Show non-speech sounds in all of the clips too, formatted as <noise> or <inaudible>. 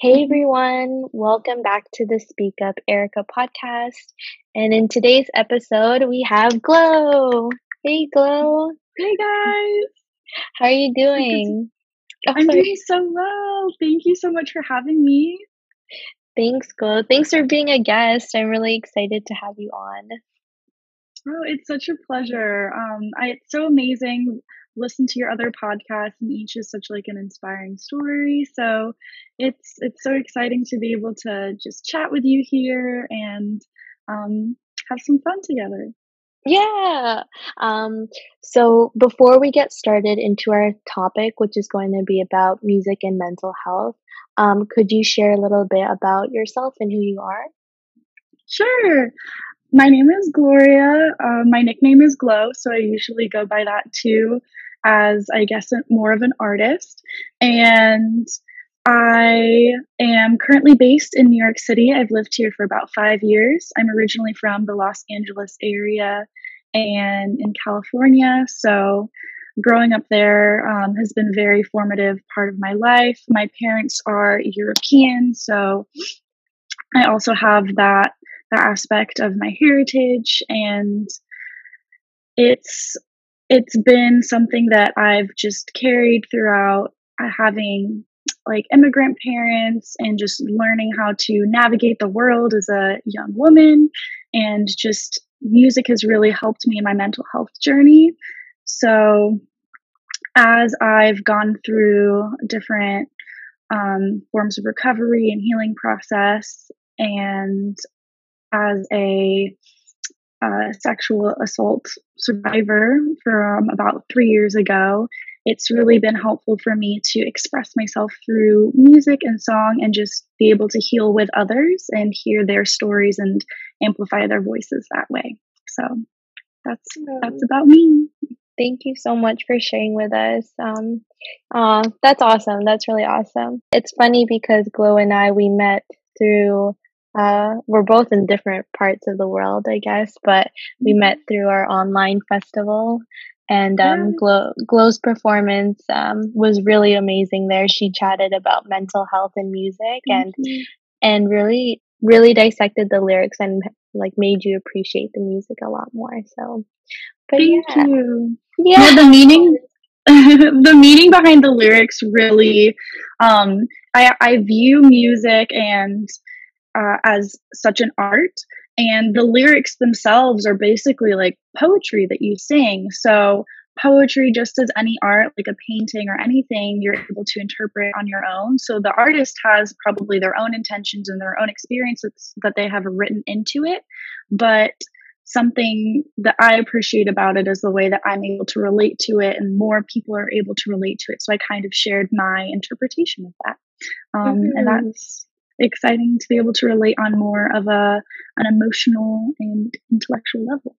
Hey everyone, welcome back to the Speak Up Erica podcast. And in today's episode, we have Glow. Hey Glow. Hey guys. How are you doing? Oh, I'm doing so well. Thank you so much for having me. Thanks, Glow. Thanks for being a guest. I'm really excited to have you on. Oh, it's such a pleasure. Um, I, it's so amazing listen to your other podcasts and each is such like an inspiring story. So it's it's so exciting to be able to just chat with you here and um, have some fun together. Yeah. Um, so before we get started into our topic which is going to be about music and mental health um, could you share a little bit about yourself and who you are? Sure. My name is Gloria. Uh, my nickname is Glow, so I usually go by that too as I guess more of an artist. And I am currently based in New York City. I've lived here for about five years. I'm originally from the Los Angeles area and in California. So growing up there um, has been very formative part of my life. My parents are European, so I also have that that aspect of my heritage and it's it's been something that I've just carried throughout uh, having like immigrant parents and just learning how to navigate the world as a young woman. And just music has really helped me in my mental health journey. So, as I've gone through different um, forms of recovery and healing process, and as a uh, sexual assault survivor from about three years ago, it's really been helpful for me to express myself through music and song and just be able to heal with others and hear their stories and amplify their voices that way. So that's that's about me. Thank you so much for sharing with us. Um, uh, that's awesome. That's really awesome. It's funny because Glow and I we met through uh, we're both in different parts of the world, I guess, but we met mm-hmm. through our online festival. And um, Glow, Glow's performance um, was really amazing there. She chatted about mental health and music and mm-hmm. and really really dissected the lyrics and like made you appreciate the music a lot more. So, but Thank yeah. you. Yeah. yeah, the meaning <laughs> <laughs> the meaning behind the lyrics really um I I view music and uh, as such an art. And the lyrics themselves are basically like poetry that you sing. So poetry just as any art like a painting or anything you're able to interpret on your own. So the artist has probably their own intentions and their own experiences that they have written into it. But something that i appreciate about it is the way that i'm able to relate to it and more people are able to relate to it. So i kind of shared my interpretation of that. Um, mm-hmm. and that's exciting to be able to relate on more of a an emotional and intellectual level.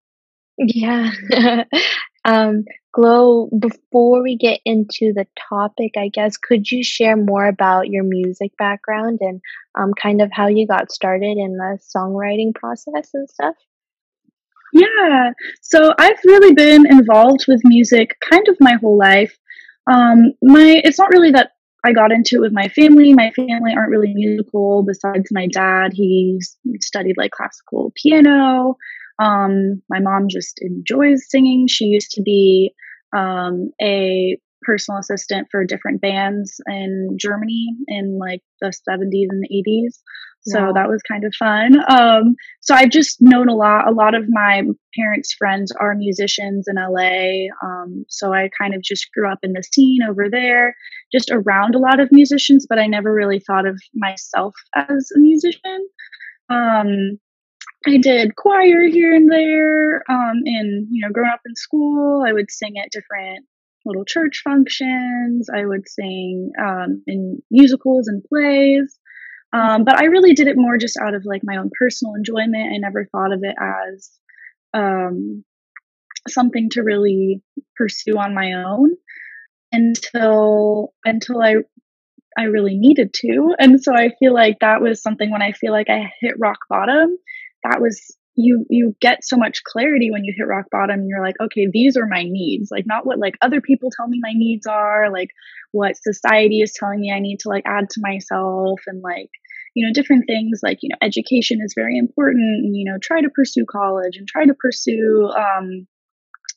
Yeah. <laughs> um, Glow, before we get into the topic, I guess, could you share more about your music background and um, kind of how you got started in the songwriting process and stuff? Yeah. So I've really been involved with music kind of my whole life. Um, my it's not really that I got into it with my family. My family aren't really musical besides my dad. He studied like classical piano. Um, my mom just enjoys singing. She used to be um, a personal assistant for different bands in Germany in like the 70s and 80s. So wow. that was kind of fun. Um, so I've just known a lot. A lot of my parents' friends are musicians in LA. Um, so I kind of just grew up in the scene over there, just around a lot of musicians, but I never really thought of myself as a musician. Um, I did choir here and there. Um, and, you know, growing up in school, I would sing at different little church functions. I would sing um, in musicals and plays. Um, but I really did it more just out of like my own personal enjoyment. I never thought of it as um, something to really pursue on my own until until I I really needed to. And so I feel like that was something when I feel like I hit rock bottom, that was you you get so much clarity when you hit rock bottom and you're like okay these are my needs. Like not what like other people tell me my needs are like what society is telling me i need to like add to myself and like you know different things like you know education is very important and you know try to pursue college and try to pursue um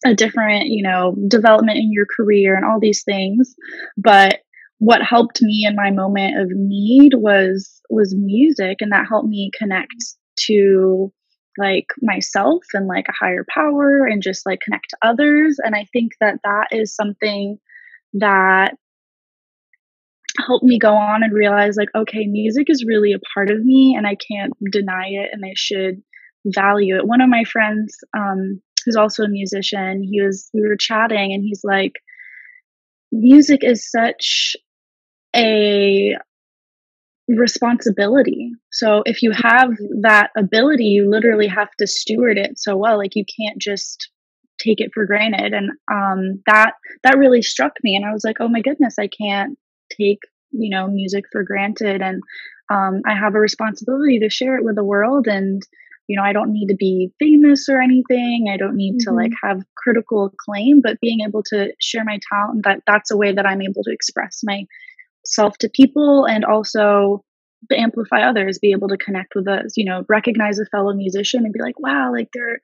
a different you know development in your career and all these things. But what helped me in my moment of need was was music and that helped me connect to like myself and like a higher power and just like connect to others. And i think that that is something that helped me go on and realize like okay music is really a part of me and i can't deny it and i should value it. One of my friends um who's also a musician he was we were chatting and he's like music is such a responsibility. So if you have that ability, you literally have to steward it so well. Like you can't just take it for granted. And um, that that really struck me. And I was like, oh my goodness, I can't take you know music for granted. And um, I have a responsibility to share it with the world. And you know, I don't need to be famous or anything. I don't need mm-hmm. to like have critical acclaim, but being able to share my talent that that's a way that I'm able to express my self to people and also to amplify others be able to connect with us you know recognize a fellow musician and be like wow like they're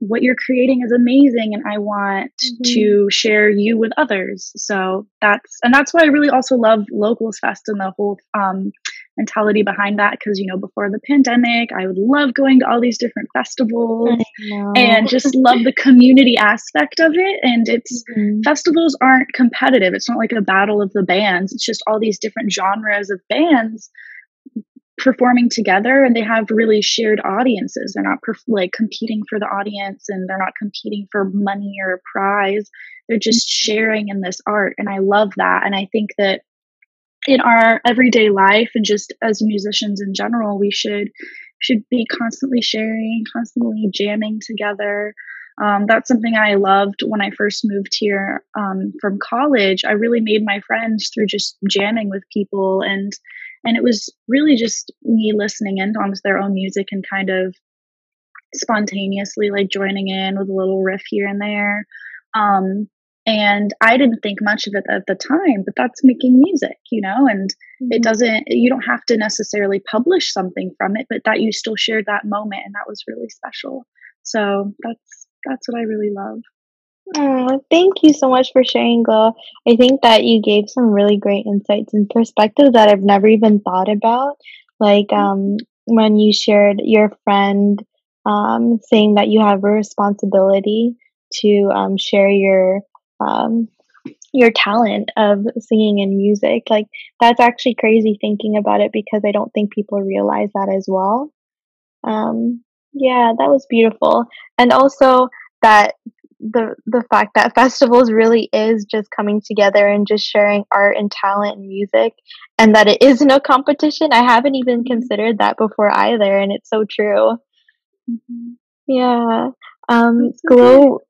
what you're creating is amazing and i want mm-hmm. to share you with others so that's and that's why i really also love locals fest and the whole um, mentality behind that because you know before the pandemic i would love going to all these different festivals and just love the community aspect of it and it's mm-hmm. festivals aren't competitive. It's not like a battle of the bands. It's just all these different genres of bands performing together and they have really shared audiences. They're not perf- like competing for the audience and they're not competing for money or prize. They're just mm-hmm. sharing in this art and i love that and i think that in our everyday life and just as musicians in general we should should be constantly sharing constantly jamming together. Um, that's something i loved when i first moved here um, from college. I really made my friends through just jamming with people and and it was really just me listening in onto their own music and kind of spontaneously like joining in with a little riff here and there. Um, and i didn't think much of it at the time but that's making music you know and mm-hmm. it doesn't you don't have to necessarily publish something from it but that you still shared that moment and that was really special so that's that's what i really love Oh, thank you so much for sharing, Glow. I think that you gave some really great insights and perspectives that I've never even thought about. Like um, when you shared your friend um, saying that you have a responsibility to um, share your um, your talent of singing and music. Like that's actually crazy thinking about it because I don't think people realize that as well. Um, yeah, that was beautiful, and also that the the fact that <laughs> festivals really is just coming together and just sharing art and talent and music and that it is no competition i haven't even mm-hmm. considered that before either and it's so true mm-hmm. yeah um Glo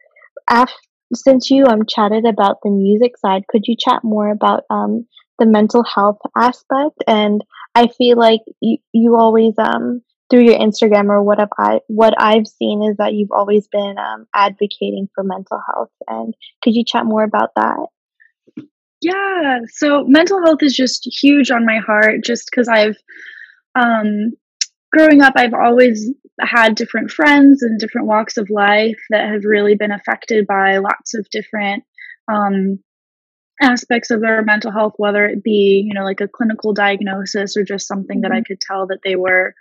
af- since you um chatted about the music side could you chat more about um the mental health aspect and i feel like you, you always um through your Instagram or what have I what I've seen is that you've always been um, advocating for mental health. And could you chat more about that? Yeah, so mental health is just huge on my heart. Just because I've um, growing up, I've always had different friends and different walks of life that have really been affected by lots of different um, aspects of their mental health, whether it be, you know, like a clinical diagnosis or just something that I mm-hmm. could tell that they were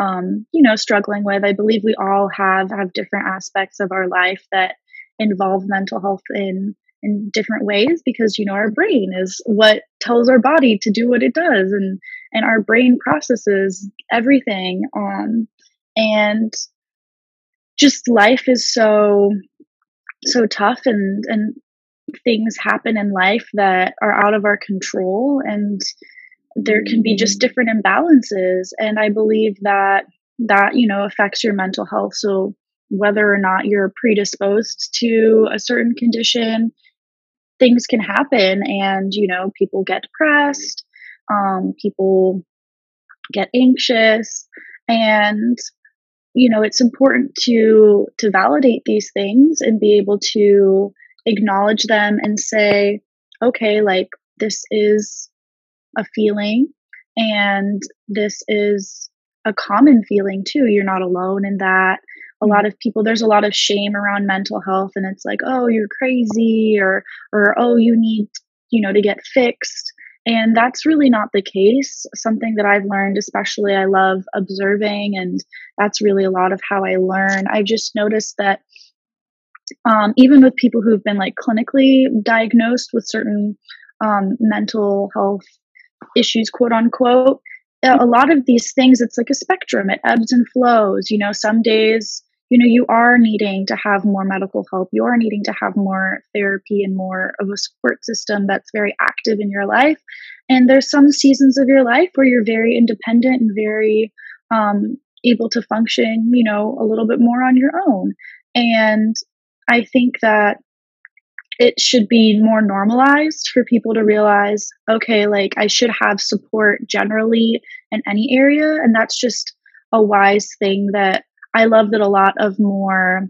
um, you know, struggling with. I believe we all have have different aspects of our life that involve mental health in in different ways because you know our brain is what tells our body to do what it does and and our brain processes everything um and just life is so so tough and and things happen in life that are out of our control and there can be just different imbalances. And i believe that that you know affects your mental health. So whether or not you're predisposed to a certain condition things can happen and you know people get depressed um, people get anxious and you know it's important to to validate these things and be able to acknowledge them and say okay like this is a feeling and this is a common feeling too. You're not alone in that. A lot of people there's a lot of shame around mental health and it's like oh you're crazy or or oh you need you know to get fixed and that's really not the case. Something that I've learned, especially, I love observing, and that's really a lot of how I learn. I've just noticed that um, even with people who've been like clinically diagnosed with certain um, mental health issues, quote unquote, a lot of these things, it's like a spectrum, it ebbs and flows. You know, some days you know you are needing to have more medical help. You are needing to have more therapy and more of a support system that's very active in your life. And there's some seasons of your life where you're very independent and very um, able to function you know a little bit more on your own. And i think that it should be more normalized for people to realize okay like i should have support generally in any area. And that's just a wise thing that I love that a lot of more,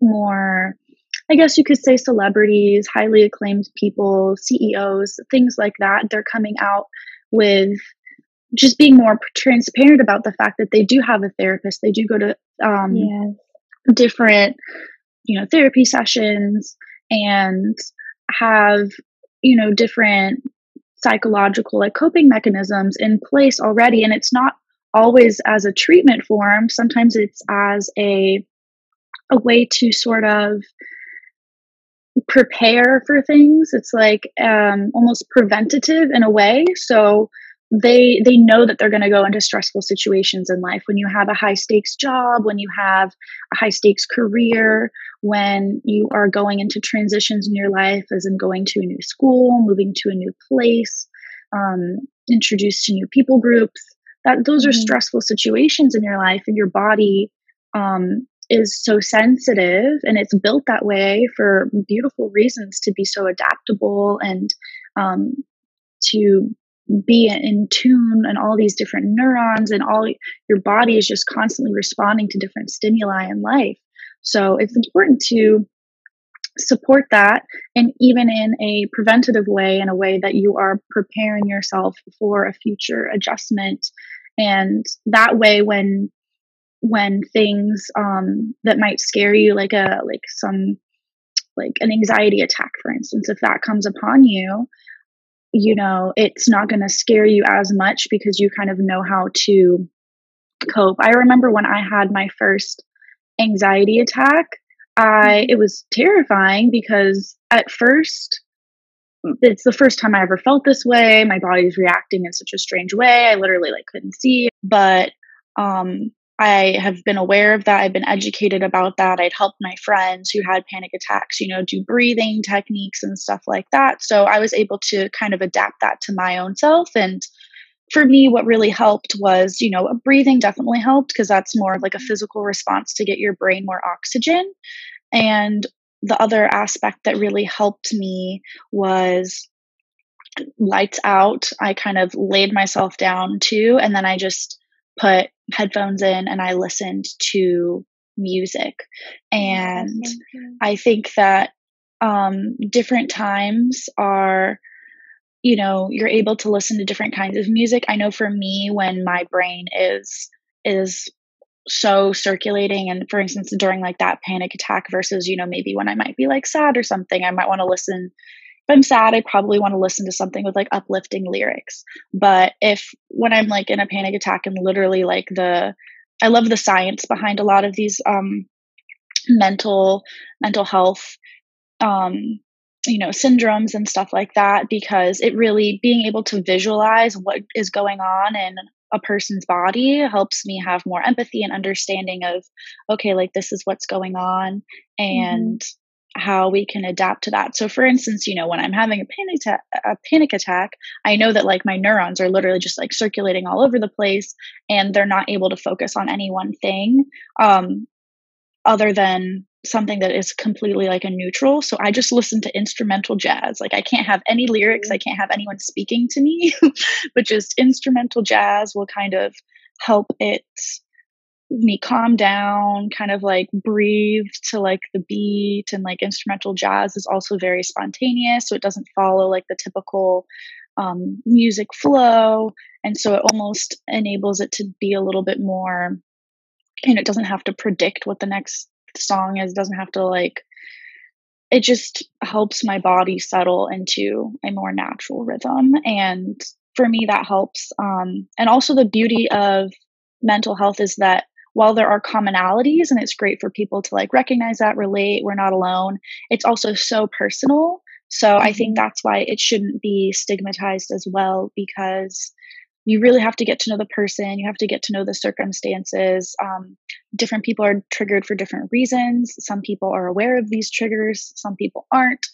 more, I guess you could say celebrities, highly acclaimed people, CEOs, things like that, they're coming out with just being more transparent about the fact that they do have a therapist. They do go to um, different, you know, therapy sessions and have, you know, different psychological like coping mechanisms in place already. And it's not always as a treatment form. Sometimes it's as a a way to sort of prepare for things. It's like um, almost preventative in a way. So they they know that they're going to go into stressful situations in life when you have a high stakes job when you have a high stakes career when you are going into transitions in your life as in going to a new school moving to a new place um, introduced to new people groups that those are mm-hmm. stressful situations in your life and your body um, is so sensitive and it's built that way for beautiful reasons to be so adaptable and um, to be in tune and all these different neurons and all your body is just constantly responding to different stimuli in life so it's important to support that and even in a preventative way in a way that you are preparing yourself for a future adjustment and that way when when things um, that might scare you like a like some like an anxiety attack for instance if that comes upon you you know it's not going to scare you as much because you kind of know how to cope i remember when i had my first anxiety attack I mm-hmm. it was terrifying because at first it's the first time I ever felt this way. My body's reacting in such a strange way. I literally like couldn't see. But um I have been aware of that. I've been educated about that. I'd helped my friends who had panic attacks, you know, do breathing techniques and stuff like that. So I was able to kind of adapt that to my own self. And for me, what really helped was, you know, breathing definitely helped because that's more of like a physical response to get your brain more oxygen. And the other aspect that really helped me was lights out. I kind of laid myself down too, and then I just put headphones in and I listened to music. And I think that um, different times are you know you're able to listen to different kinds of music i know for me when my brain is is so circulating. And for instance during like that panic attack versus you know maybe when i might be like sad or something i might want to listen. If i'm sad i probably want to listen to something with like uplifting lyrics. But if when i'm like in a panic attack and literally like the i love the science behind a lot of these um mental mental health um you know syndromes and stuff like that because it really being able to visualize what is going on and a person's body helps me have more empathy and understanding of okay like this is what's going on and mm-hmm. how we can adapt to that so for instance you know when i'm having a panic ta- a panic attack i know that like my neurons are literally just like circulating all over the place and they're not able to focus on any one thing um other than something that is completely like a neutral. So I just listen to instrumental jazz. Like I can't have any lyrics, I can't have anyone speaking to me, <laughs> but just instrumental jazz will kind of help it me calm down, kind of like breathe to like the beat and like instrumental jazz is also very spontaneous. So it doesn't follow like the typical um, music flow. And so it almost enables it to be a little bit more, and it doesn't have to predict what the next song is, doesn't have to like, it just helps my body settle into a more natural rhythm. And for me, that helps. Um, and also, the beauty of mental health is that while there are commonalities and it's great for people to like recognize that, relate, we're not alone, it's also so personal. So. I think mm-hmm. that's why it shouldn't be stigmatized as well because you really have to get to know the person, you have to get to know the circumstances. Um, different people are triggered for different reasons. Some people are aware of these triggers, some people aren't.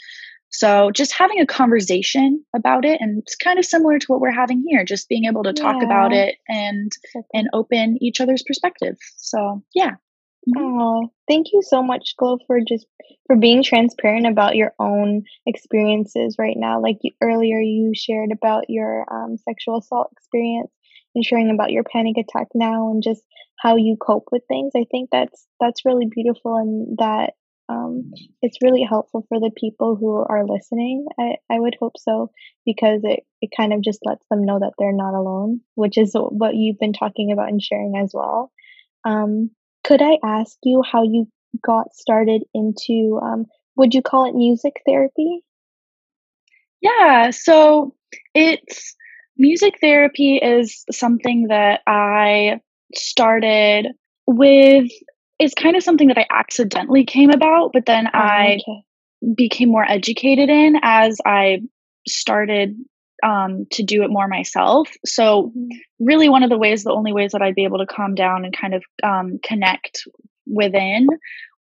So just having a conversation about it and it's kind of similar to what we're having here, just being able to talk yeah. about it and and open each other's perspective. So yeah. Oh, thank you so much, Glo, for just for being transparent about your own experiences right now. Like you, earlier, you shared about your um, sexual assault experience and sharing about your panic attack now and just how you cope with things. I think that's that's really beautiful and that um, it's really helpful for the people who are listening. I, I would hope so because it, it kind of just lets them know that they're not alone, which is what you've been talking about and sharing as well. Um, could I ask you how you got started into, um, would you call it music therapy? Yeah, so it's music therapy is something that I started with is kind of something that I accidentally came about, but then oh, I okay. became more educated in as I started um, to do it more myself. So, really, one of the ways, the only ways that I'd be able to calm down and kind of um, connect within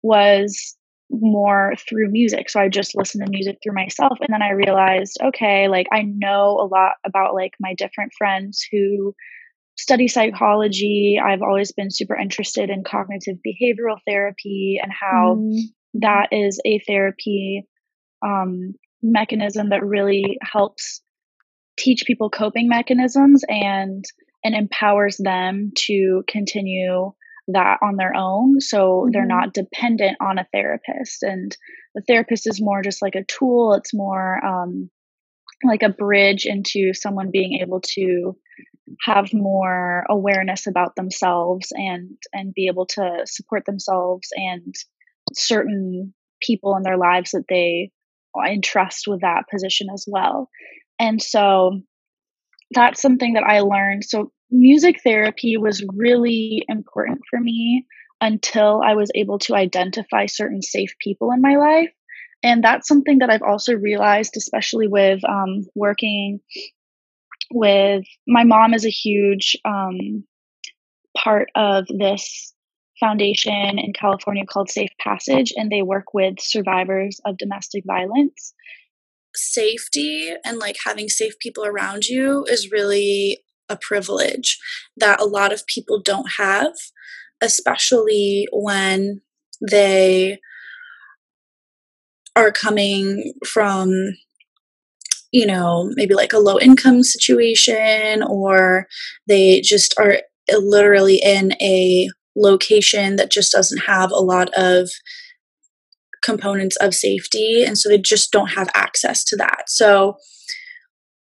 was more through music. So I just listened to music through myself. And then I realized, okay, like I know a lot about like my different friends who study psychology. I've always been super interested in cognitive behavioral therapy and how mm. that is a therapy um, mechanism that really helps teach people coping mechanisms and and empowers them to continue that on their own. So mm-hmm. they're not dependent on a therapist. And the therapist is more just like a tool. It's more um, like a bridge into someone being able to have more awareness about themselves and and be able to support themselves and certain people in their lives that they entrust with that position as well and so that's something that i learned so music therapy was really important for me until i was able to identify certain safe people in my life and that's something that i've also realized especially with um, working with my mom is a huge um, part of this foundation in California called Safe Passage, and they work with survivors of domestic violence. Safety and like having safe people around you is really a privilege that a lot of people don't have, especially when they are coming from you know, maybe like a low income situation or they just are literally in a location that just doesn't have a lot of components of safety and so they just don't have access to that. So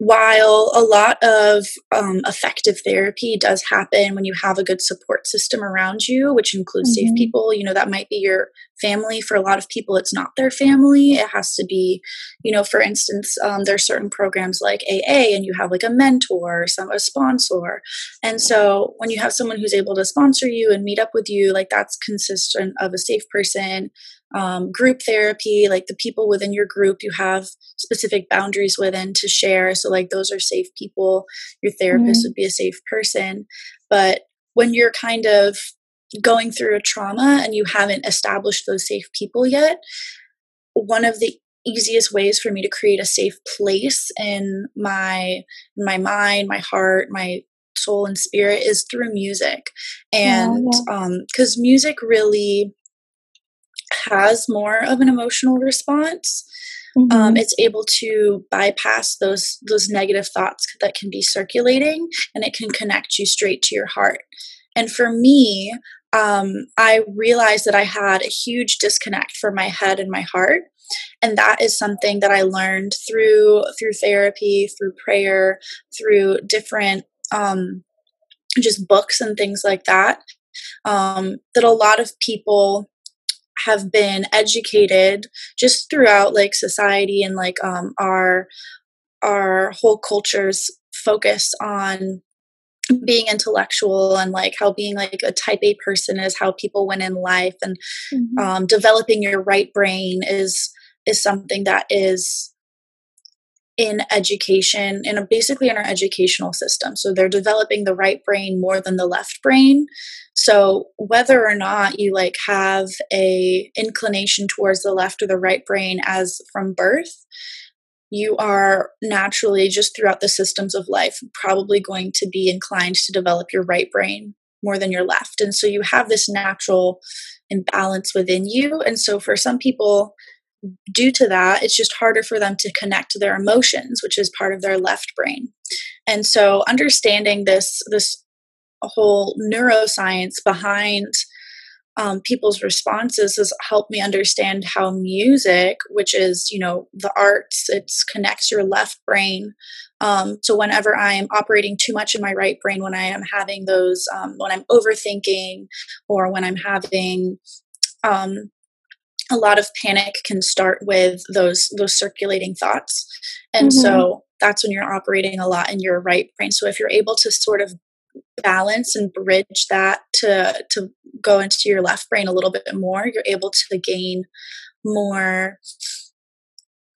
while a lot of um, effective therapy does happen when you have a good support system around you, which includes mm-hmm. safe people, you know, that might be your family. For a lot of people, it's not their family. It has to be, you know, for instance, um, there are certain programs like AA and you have like a mentor, some a sponsor. And so when you have someone who's able to sponsor you and meet up with you, like that's consistent of a safe person um, group therapy, like the people within your group you have specific boundaries within to share. So, like, those are safe people. Your therapist mm-hmm. would be a safe person. But when you're kind of going through a trauma and you haven't established those safe people yet, one of the easiest ways for me to create a safe place in my in my mind, my heart, my soul and spirit is through music. And yeah, yeah. um cuz music really has more of an emotional response. Um, mm-hmm. Um, it's able to bypass those those negative thoughts that can be circulating, and it can connect you straight to your heart. And for me, um, I realized that I had a huge disconnect from my head and my heart. And that is something that I learned through through therapy, through prayer, through different um, just books and things like that. Um, that a lot of people have been educated just throughout like society and like um, our our whole culture's focus on being intellectual and like how being like a type a person is how people win in life and mm-hmm. um, developing your right brain is is something that is in education and basically in our educational system. So they're developing the right brain more than the left brain. So whether or not you like have a inclination towards the left or the right brain as from birth you are naturally just throughout the systems of life probably going to be inclined to develop your right brain more than your left. And so you have this natural imbalance within you. And so for some people due to that it's just harder for them to connect to their emotions which is part of their left brain and so understanding this this whole neuroscience behind um, people's responses has helped me understand how music, which is you know the arts, it connects your left brain. Um, so whenever I am operating too much in my right brain, when I am having those, um, when I'm overthinking, or when I'm having um, a lot of panic, can start with those those circulating thoughts, and mm-hmm. so that's when you're operating a lot in your right brain. So if you're able to sort of balance and bridge that to to go into your left brain a little bit more you're able to gain more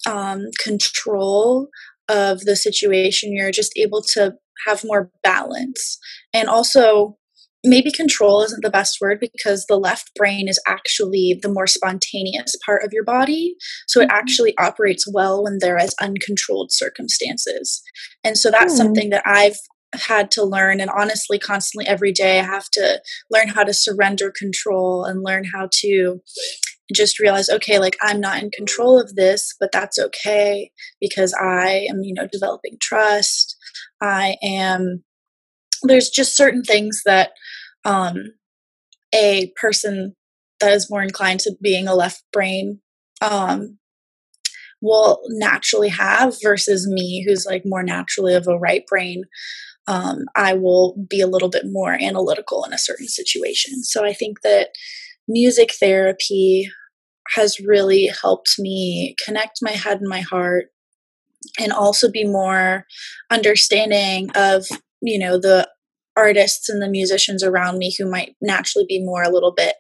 um, control of the situation you're just able to have more balance and also maybe control isn't the best word because the left brain is actually the more spontaneous part of your body. So it mm-hmm. actually operates well when there is uncontrolled circumstances. And so that's mm. something that I've had to learn and honestly constantly every day i have to learn how to surrender control and learn how to just realize okay like i'm not in control of this but that's okay because i am you know developing trust i am there's just certain things that um a person that is more inclined to being a left brain um will naturally have versus me who's like more naturally of a right brain um, I will be a little bit more analytical in a certain situation. So I think that music therapy has really helped me connect my head and my heart and also be more understanding of you know the artists and the musicians around me who might naturally be more a little bit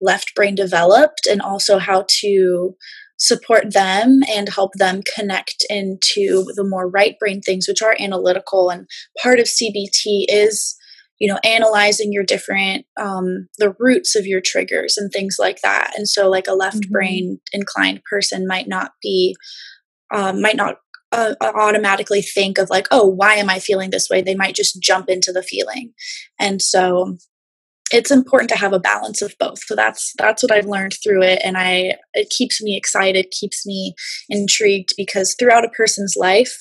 left brain developed and also how to support them and help them connect into the more right brain things which are analytical and part of cbt is you know analyzing your different um, the roots of your triggers and things like that and so like a left mm-hmm. brain inclined person might not be um, might not uh, automatically think of like oh why am i feeling this way? They might just jump into the feeling. And so it's important to have a balance of both. So that's that's what i've learned through it and i it keeps me excited keeps me intrigued because throughout a person's life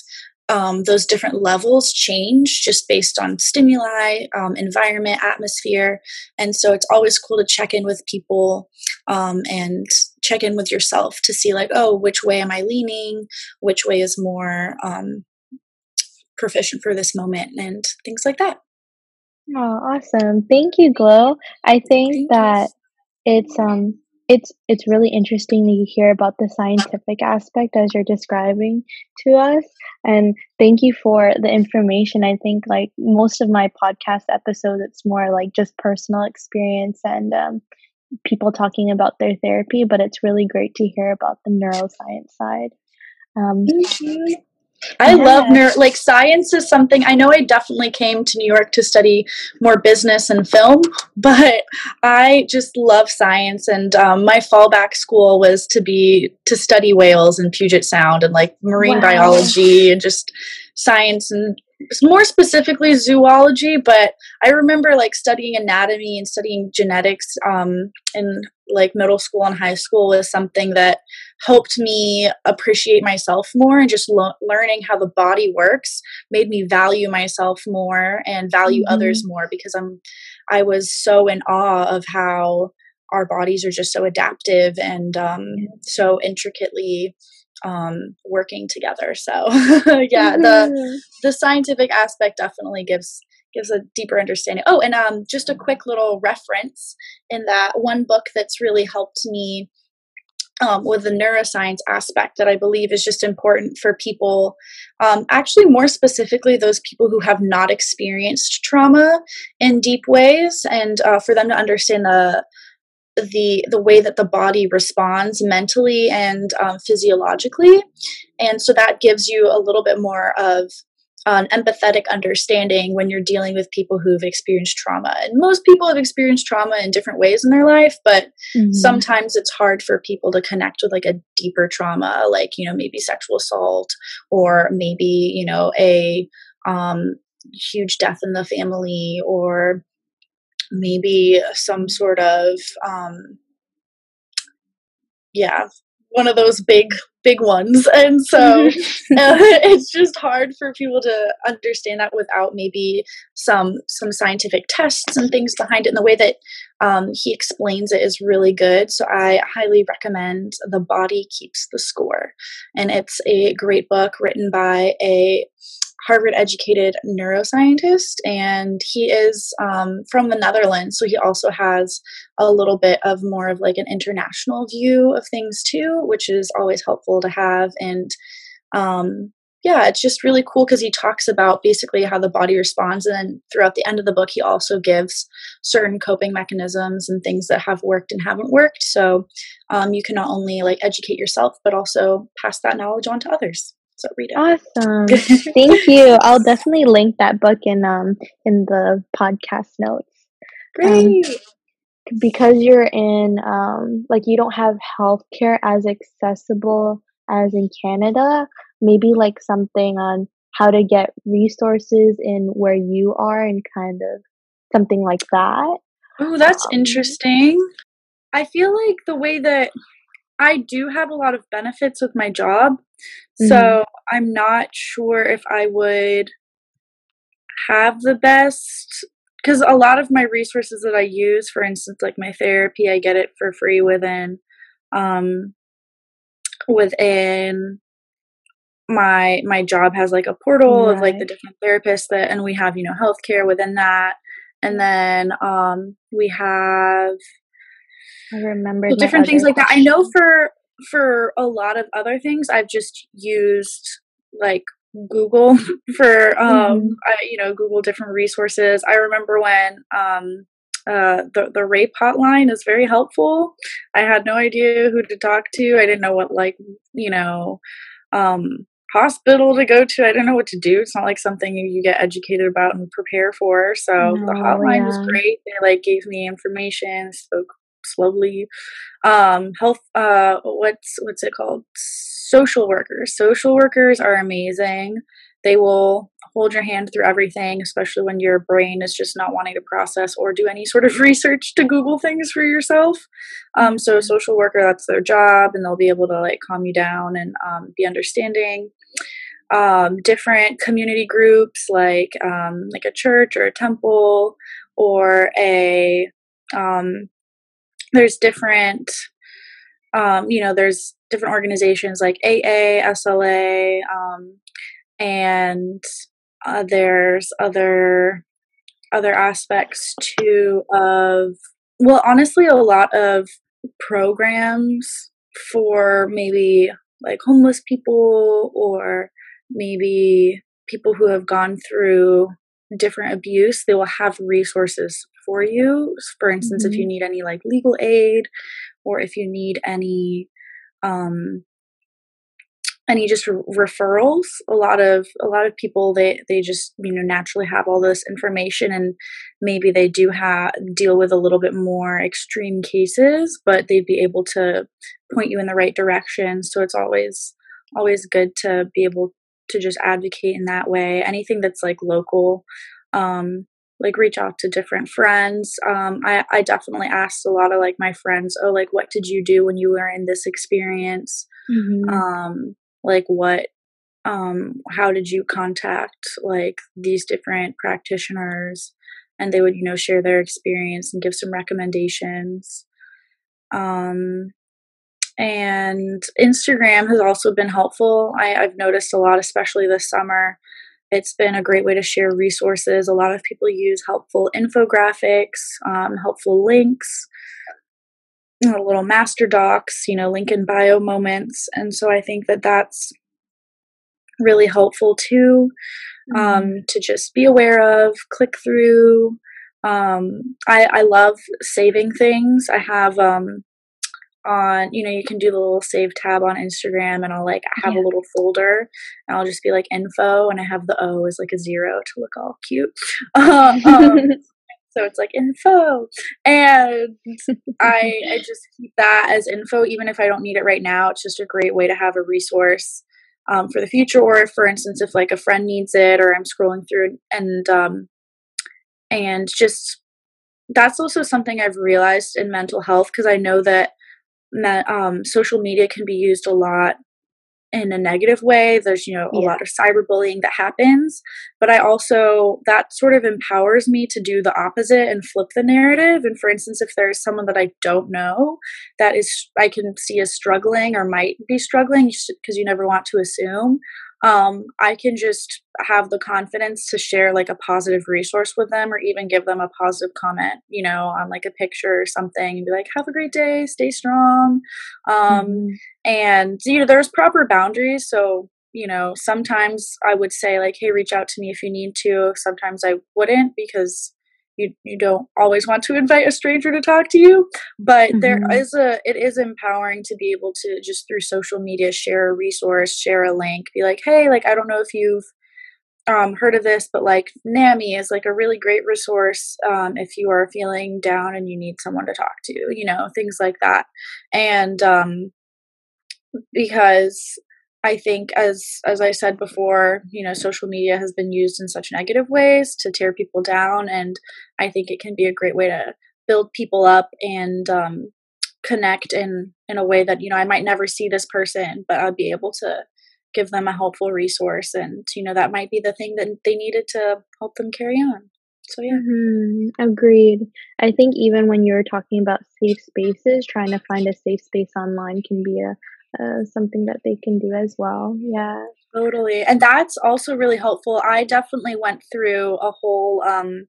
um, those different levels change just based on stimuli um, environment atmosphere. And so it's always cool to check in with people um, and check in with yourself to see like oh which way am i leaning? Which way is more um, proficient for this moment? and things like that. Oh, awesome. Thank you, Glow. I think that it's um it's it's really interesting to hear about the scientific aspect as you're describing to us and thank you for the information. I think like most of my podcast episodes it's more like just personal experience and um, people talking about their therapy but it's really great to hear about the neuroscience side um, thank you I yes. love nerd like science is something I know I definitely came to New York to study more business and film, <laughs> but I just love science and um, my fallback school was to be to study whales and Puget Sound and like marine wow. biology and just science and more specifically zoology, but I remember like studying anatomy and studying genetics um, in like middle school and high school was something that helped me appreciate myself more and just lo- learning how the body works made me value myself more and value mm-hmm. others more because I'm I was so in awe of how our bodies are just so adaptive and um, so intricately um, working together. So <laughs> yeah, the mm-hmm. the scientific aspect definitely gives gives a deeper understanding. Oh, and um, just a quick little reference in that one book that's really helped me um, with the neuroscience aspect that I believe is just important for people, um, actually, more specifically, those people who have not experienced trauma in deep ways, and uh, for them to understand the the the way that the body responds mentally and um, physiologically and so that gives you a little bit more of an empathetic understanding when you're dealing with people who've experienced trauma and most people have experienced trauma in different ways in their life but mm-hmm. sometimes it's hard for people to connect with like a deeper trauma like you know maybe sexual assault or maybe you know a um, huge death in the family or maybe some sort of um, yeah one of those big big ones. <laughs> And so mm-hmm. <laughs> uh, <laughs> it's just hard for people to understand that without maybe some some scientific tests and things behind it. And the way that um, he explains it is really good. So i highly recommend the body keeps the score. And it's a great book written by a Harvard educated neuroscientist, and he is um, from the Netherlands. So he also has a little bit of more of like an international view of things too, which is always helpful to have. And um, yeah, it's just really cool because he talks about basically how the body responds. And then throughout the end of the book, he also gives certain coping mechanisms and things that have worked and haven't worked. So um, you can not only like educate yourself, but also pass that knowledge on to others. So read it. Awesome. <laughs> Thank you. I'll definitely link that book in um in the podcast notes. Um, Great. Um, because you're in um like you don't have healthcare as accessible as in Canada, maybe like something on how to get resources in where you are and kind of something like that. Oh, that's um, interesting. I feel like the way that I do have a lot of benefits with my job. Mm-hmm. So I'm not sure if I would have the best because a lot of my resources that I use, for instance, like my therapy, I get it for free within um within my my job has like a portal right. of like the different therapists that and we have, you know, healthcare within that. And then um we have I remember different things like that. I know for for a lot of other things, I've just used like Google <laughs> for um mm-hmm. I, you know Google different resources. I remember when um uh, the the rape hotline is very helpful. I had no idea who to talk to. I didn't know what like you know um, hospital to go to. I didn't know what to do. It's not like something you get educated about and prepare for. So no, the hotline yeah. was great. They like gave me information, spoke slowly. Um, health, uh, what's what's it called? Social workers. Social workers are amazing. They will hold your hand through everything, especially when your brain is just not wanting to process or do any sort of <laughs> research to Google things for yourself. Um, so, social worker, that's their job, and they'll be able to like calm you down and um, be understanding. Um, different community groups like um, like a church or a temple or a um, there's different um, you know there's different organizations like aa sla um, and uh, there's other other aspects too of well honestly a lot of programs for maybe like homeless people or maybe people who have gone through different abuse they will have resources for you. For instance, mm-hmm. if you mm-hmm. need any like legal aid or if you need any um any just re- referrals a lot of a lot of people they they just you know naturally have all this information and maybe they do have deal with a little bit more extreme cases but they'd be able to point you in the right direction so it's always always good to be able to just advocate in that way. Anything that's like local, um, like reach out to different friends. Um, I, I definitely asked a lot of like my friends, oh, like what did you do when you were in this experience? Mm-hmm. Um, like what um, how did you contact like these different practitioners and they would you know share their experience and give some recommendations um, and instagram has also been helpful I, i've noticed a lot especially this summer it's been a great way to share resources a lot of people use helpful infographics um, helpful links little master docs you know link in bio moments and so i think that that's really helpful too um, mm-hmm. to just be aware of, click through. Um, I, I love saving things. I have um, on, you know, you can do the little save tab on Instagram and I'll like have yeah. a little folder and I'll just be like info and I have the O as like a zero to look all cute. <laughs> um, <laughs> so it's like info and I, I just keep that as info even if i don't need it right now it's just a great way to have a resource um, for the future or if, for instance if like a friend needs it or i'm scrolling through and um, and just that's also something i've realized in mental health because i know that um, social media can be used a lot in a negative way. There's, you know, a yeah. lot of cyberbullying that happens, but I also, that sort of empowers me to do the opposite and flip the narrative. And for instance, if there's someone that I don't know that is, I can see is struggling or might be struggling, because you never want to assume, um, I can just have the confidence to share like a positive resource with them or even give them a positive comment, you know, on like a picture or something and be like, have a great day, stay strong. Um, mm-hmm. And, you know, there's proper boundaries. So, you know, sometimes I would say, like, hey, reach out to me if you need to. Sometimes I wouldn't because you you don't always want to invite a stranger to talk to you but mm-hmm. there is a it is empowering to be able to just through social media share a resource share a link be like hey like i don't know if you've um, heard of this but like NAMI is like a really great resource um, if you are feeling down and you need someone to talk to you know things like that and um, because I think as as I said before, you know, social media has been used in such negative ways to tear people down, and I think it can be a great way to build people up and um, connect in in a way that you know I might never see this person, but I'll be able to give them a helpful resource, and you know that might be the thing that they needed to help them carry on. So yeah, mm-hmm. agreed. I think even when you're talking about safe spaces, trying to find a safe space online can be a uh, something that they can do as well. Yeah. Totally. And that's also really helpful. I definitely went through a whole um,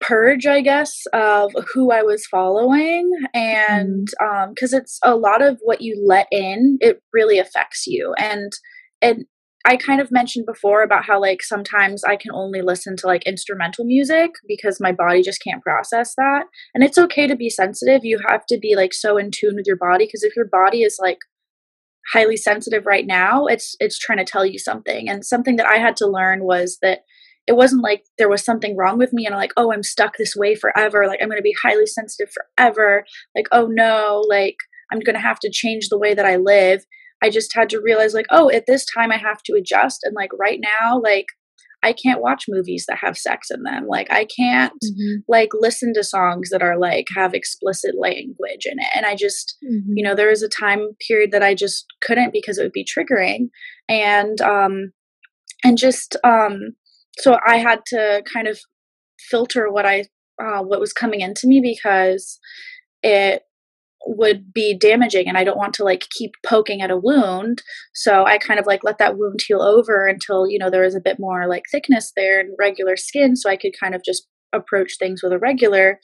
purge, I guess, of who I was following. And because um, it's a lot of what you let in, it really affects you. And and I kind of mentioned before about how like sometimes I can only listen to like instrumental music because my body just can't process that. And it's okay to be sensitive. You have to be like so in tune with your body because if your body is like highly sensitive right now, it's it's trying to tell you something. And something that I had to learn was that it wasn't like there was something wrong with me and I'm like, "Oh, I'm stuck this way forever. Like I'm going to be highly sensitive forever." Like, "Oh no, like I'm going to have to change the way that I live." I just had to realize like, oh, at this time I have to adjust and like right now like I can't watch movies that have sex in them. Like I can't mm-hmm. like listen to songs that are like have explicit language in it. And I just, mm-hmm. you know, there was a time period that I just couldn't because it would be triggering. And um and just um so I had to kind of filter what I uh what was coming into me because it would be damaging and I don't want to like keep poking at a wound. So I kind of like let that wound heal over until, you know, there was a bit more like thickness there and regular skin so I could kind of just approach things with a regular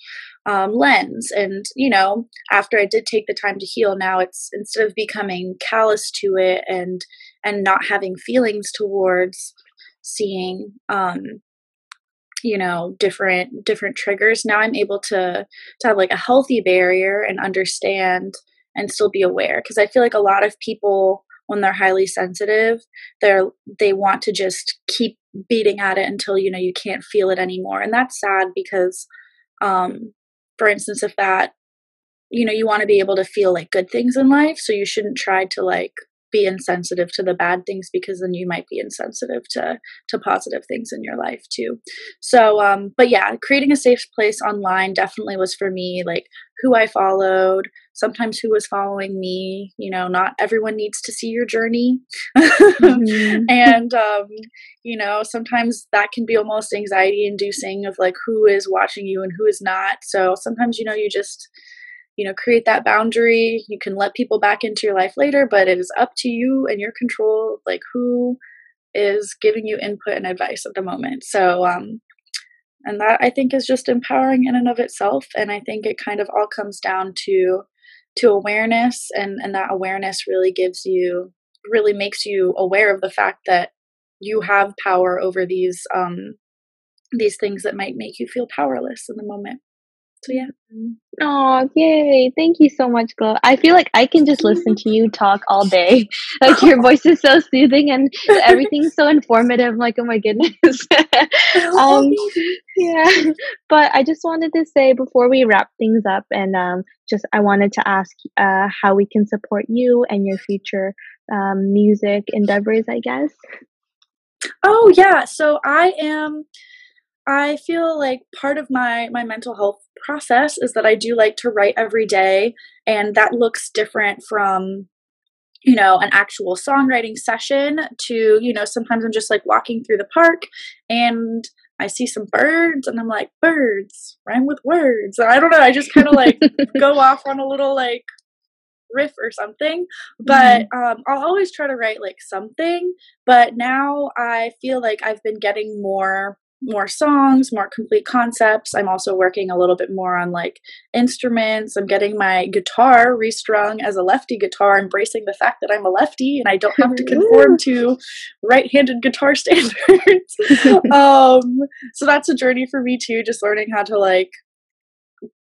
um, lens. And, you know, after I did take the time to heal, now it's instead of becoming callous to it and and not having feelings towards seeing um you know different different triggers. Now i'm able to to have like a healthy barrier and understand and still be aware because i feel like a lot of people when they're highly sensitive they're they want to just keep beating at it until you know you can't feel it anymore and that's sad because um for instance if that you know you want to be able to feel like good things in life so you shouldn't try to like be insensitive to the bad things because then you might be insensitive to to positive things in your life too. So um but yeah creating a safe place online definitely was for me like who i followed sometimes who was following me you know not everyone needs to see your journey. Mm-hmm. <laughs> and um you know sometimes that can be almost anxiety inducing of like who is watching you and who is not. So sometimes you know you just you know create that boundary. You can let people back into your life later but it is up to you and your control like who is giving you input and advice at the moment. So um and that i think is just empowering in and of itself and i think it kind of all comes down to to awareness and and that awareness really gives you really makes you aware of the fact that you have power over these um these things that might make you feel powerless in the moment so yeah. Oh, yay. Thank you so much, Glo. I feel like I can just listen to you talk all day. <laughs> Like your <laughs> voice is so soothing and everything's so informative. Like, oh my goodness. <laughs> um, yeah. But I just wanted to say before we wrap things up and um, just I wanted to ask uh, how we can support you and your future um, music endeavors, I guess. Oh yeah. So I am I feel like part of my my mental health process is that I do like to write every day and that looks different from you know an actual songwriting session to you know sometimes I'm just like walking through the park and I see some birds and I'm like birds rhyme with words and I don't know I just kind of like <laughs> go off on a little like riff or something but mm-hmm. um, i'll always try to write like something but now i feel like i've been getting more more songs, more complete concepts. I'm also working a little bit more on like instruments. I'm getting my guitar restrung as a lefty guitar, embracing the fact that I'm a lefty and I don't have to <laughs> conform to right-handed guitar <laughs> standards. <laughs> um, so that's a journey for me too, just learning how to like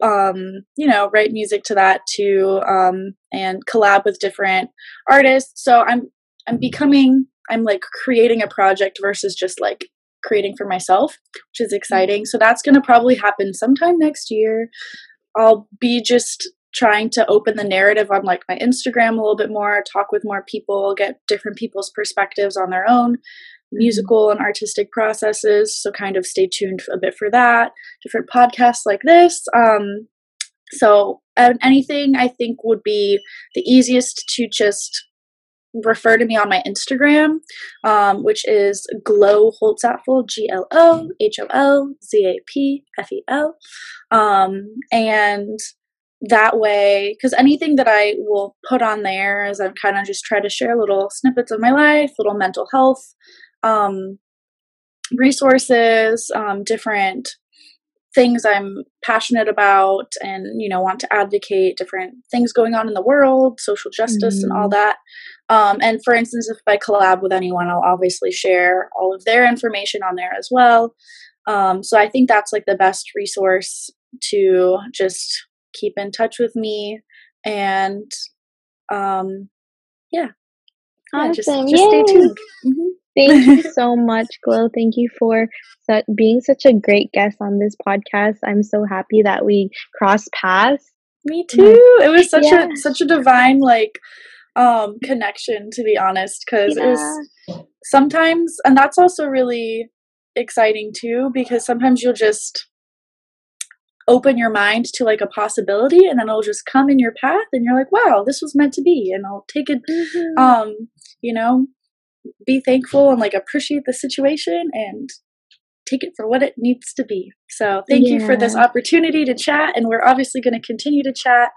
um you know write music to that too um and collab with different artists so i'm i'm becoming i'm like creating a project versus just like creating for myself, which is exciting. So that's going to probably happen sometime next year. I'll be just trying to open the narrative on like my Instagram a little bit more, talk with more people, get different people's perspectives on their own musical and artistic processes. So kind of stay tuned a bit for that. Different podcasts like this. Um, so anything I think would be the easiest to just refer to me on my Instagram, um, which is Glo Holzapfel, G L O H O L Z A P F E L. Um, and that way, because anything that I will put on there is I'm kind of just try to share little snippets of my life, little mental health um, resources, um, different things I'm passionate about and you know want to advocate different things going on in the world, social justice mm-hmm. and all mm-hmm. that. Um, and for instance, if I collab with anyone, I'll obviously share all of their information on there as well. Um, so I think that's like the best resource to just keep in touch with me and um, yeah. Awesome. Yeah, just, just stay tuned. Mm-hmm. Thank you <laughs> so much, Glo. Thank you for su- being such a great guest on this podcast. I'm so happy that we crossed paths. Me too. It was such yeah. a such a divine like um connection to be honest cuz yeah. it was sometimes and that's also really exciting too because sometimes you'll just open your mind to like a possibility and then it'll just come in your path and you're like wow this was meant to be and i'll take it mm-hmm. um you know be thankful and like appreciate the situation and take it for what it needs to be. So thank yeah. you for this opportunity to chat. And we're obviously going to continue to chat,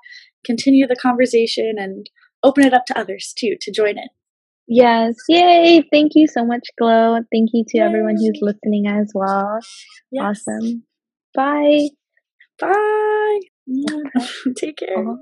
continue the conversation, and open it up to others too to join in. Yes. Yay. Thank you so much, Glo. Thank you to Yay. everyone who's listening as well. Yes. Awesome. Bye. Bye. <laughs> Take care. Uh-huh.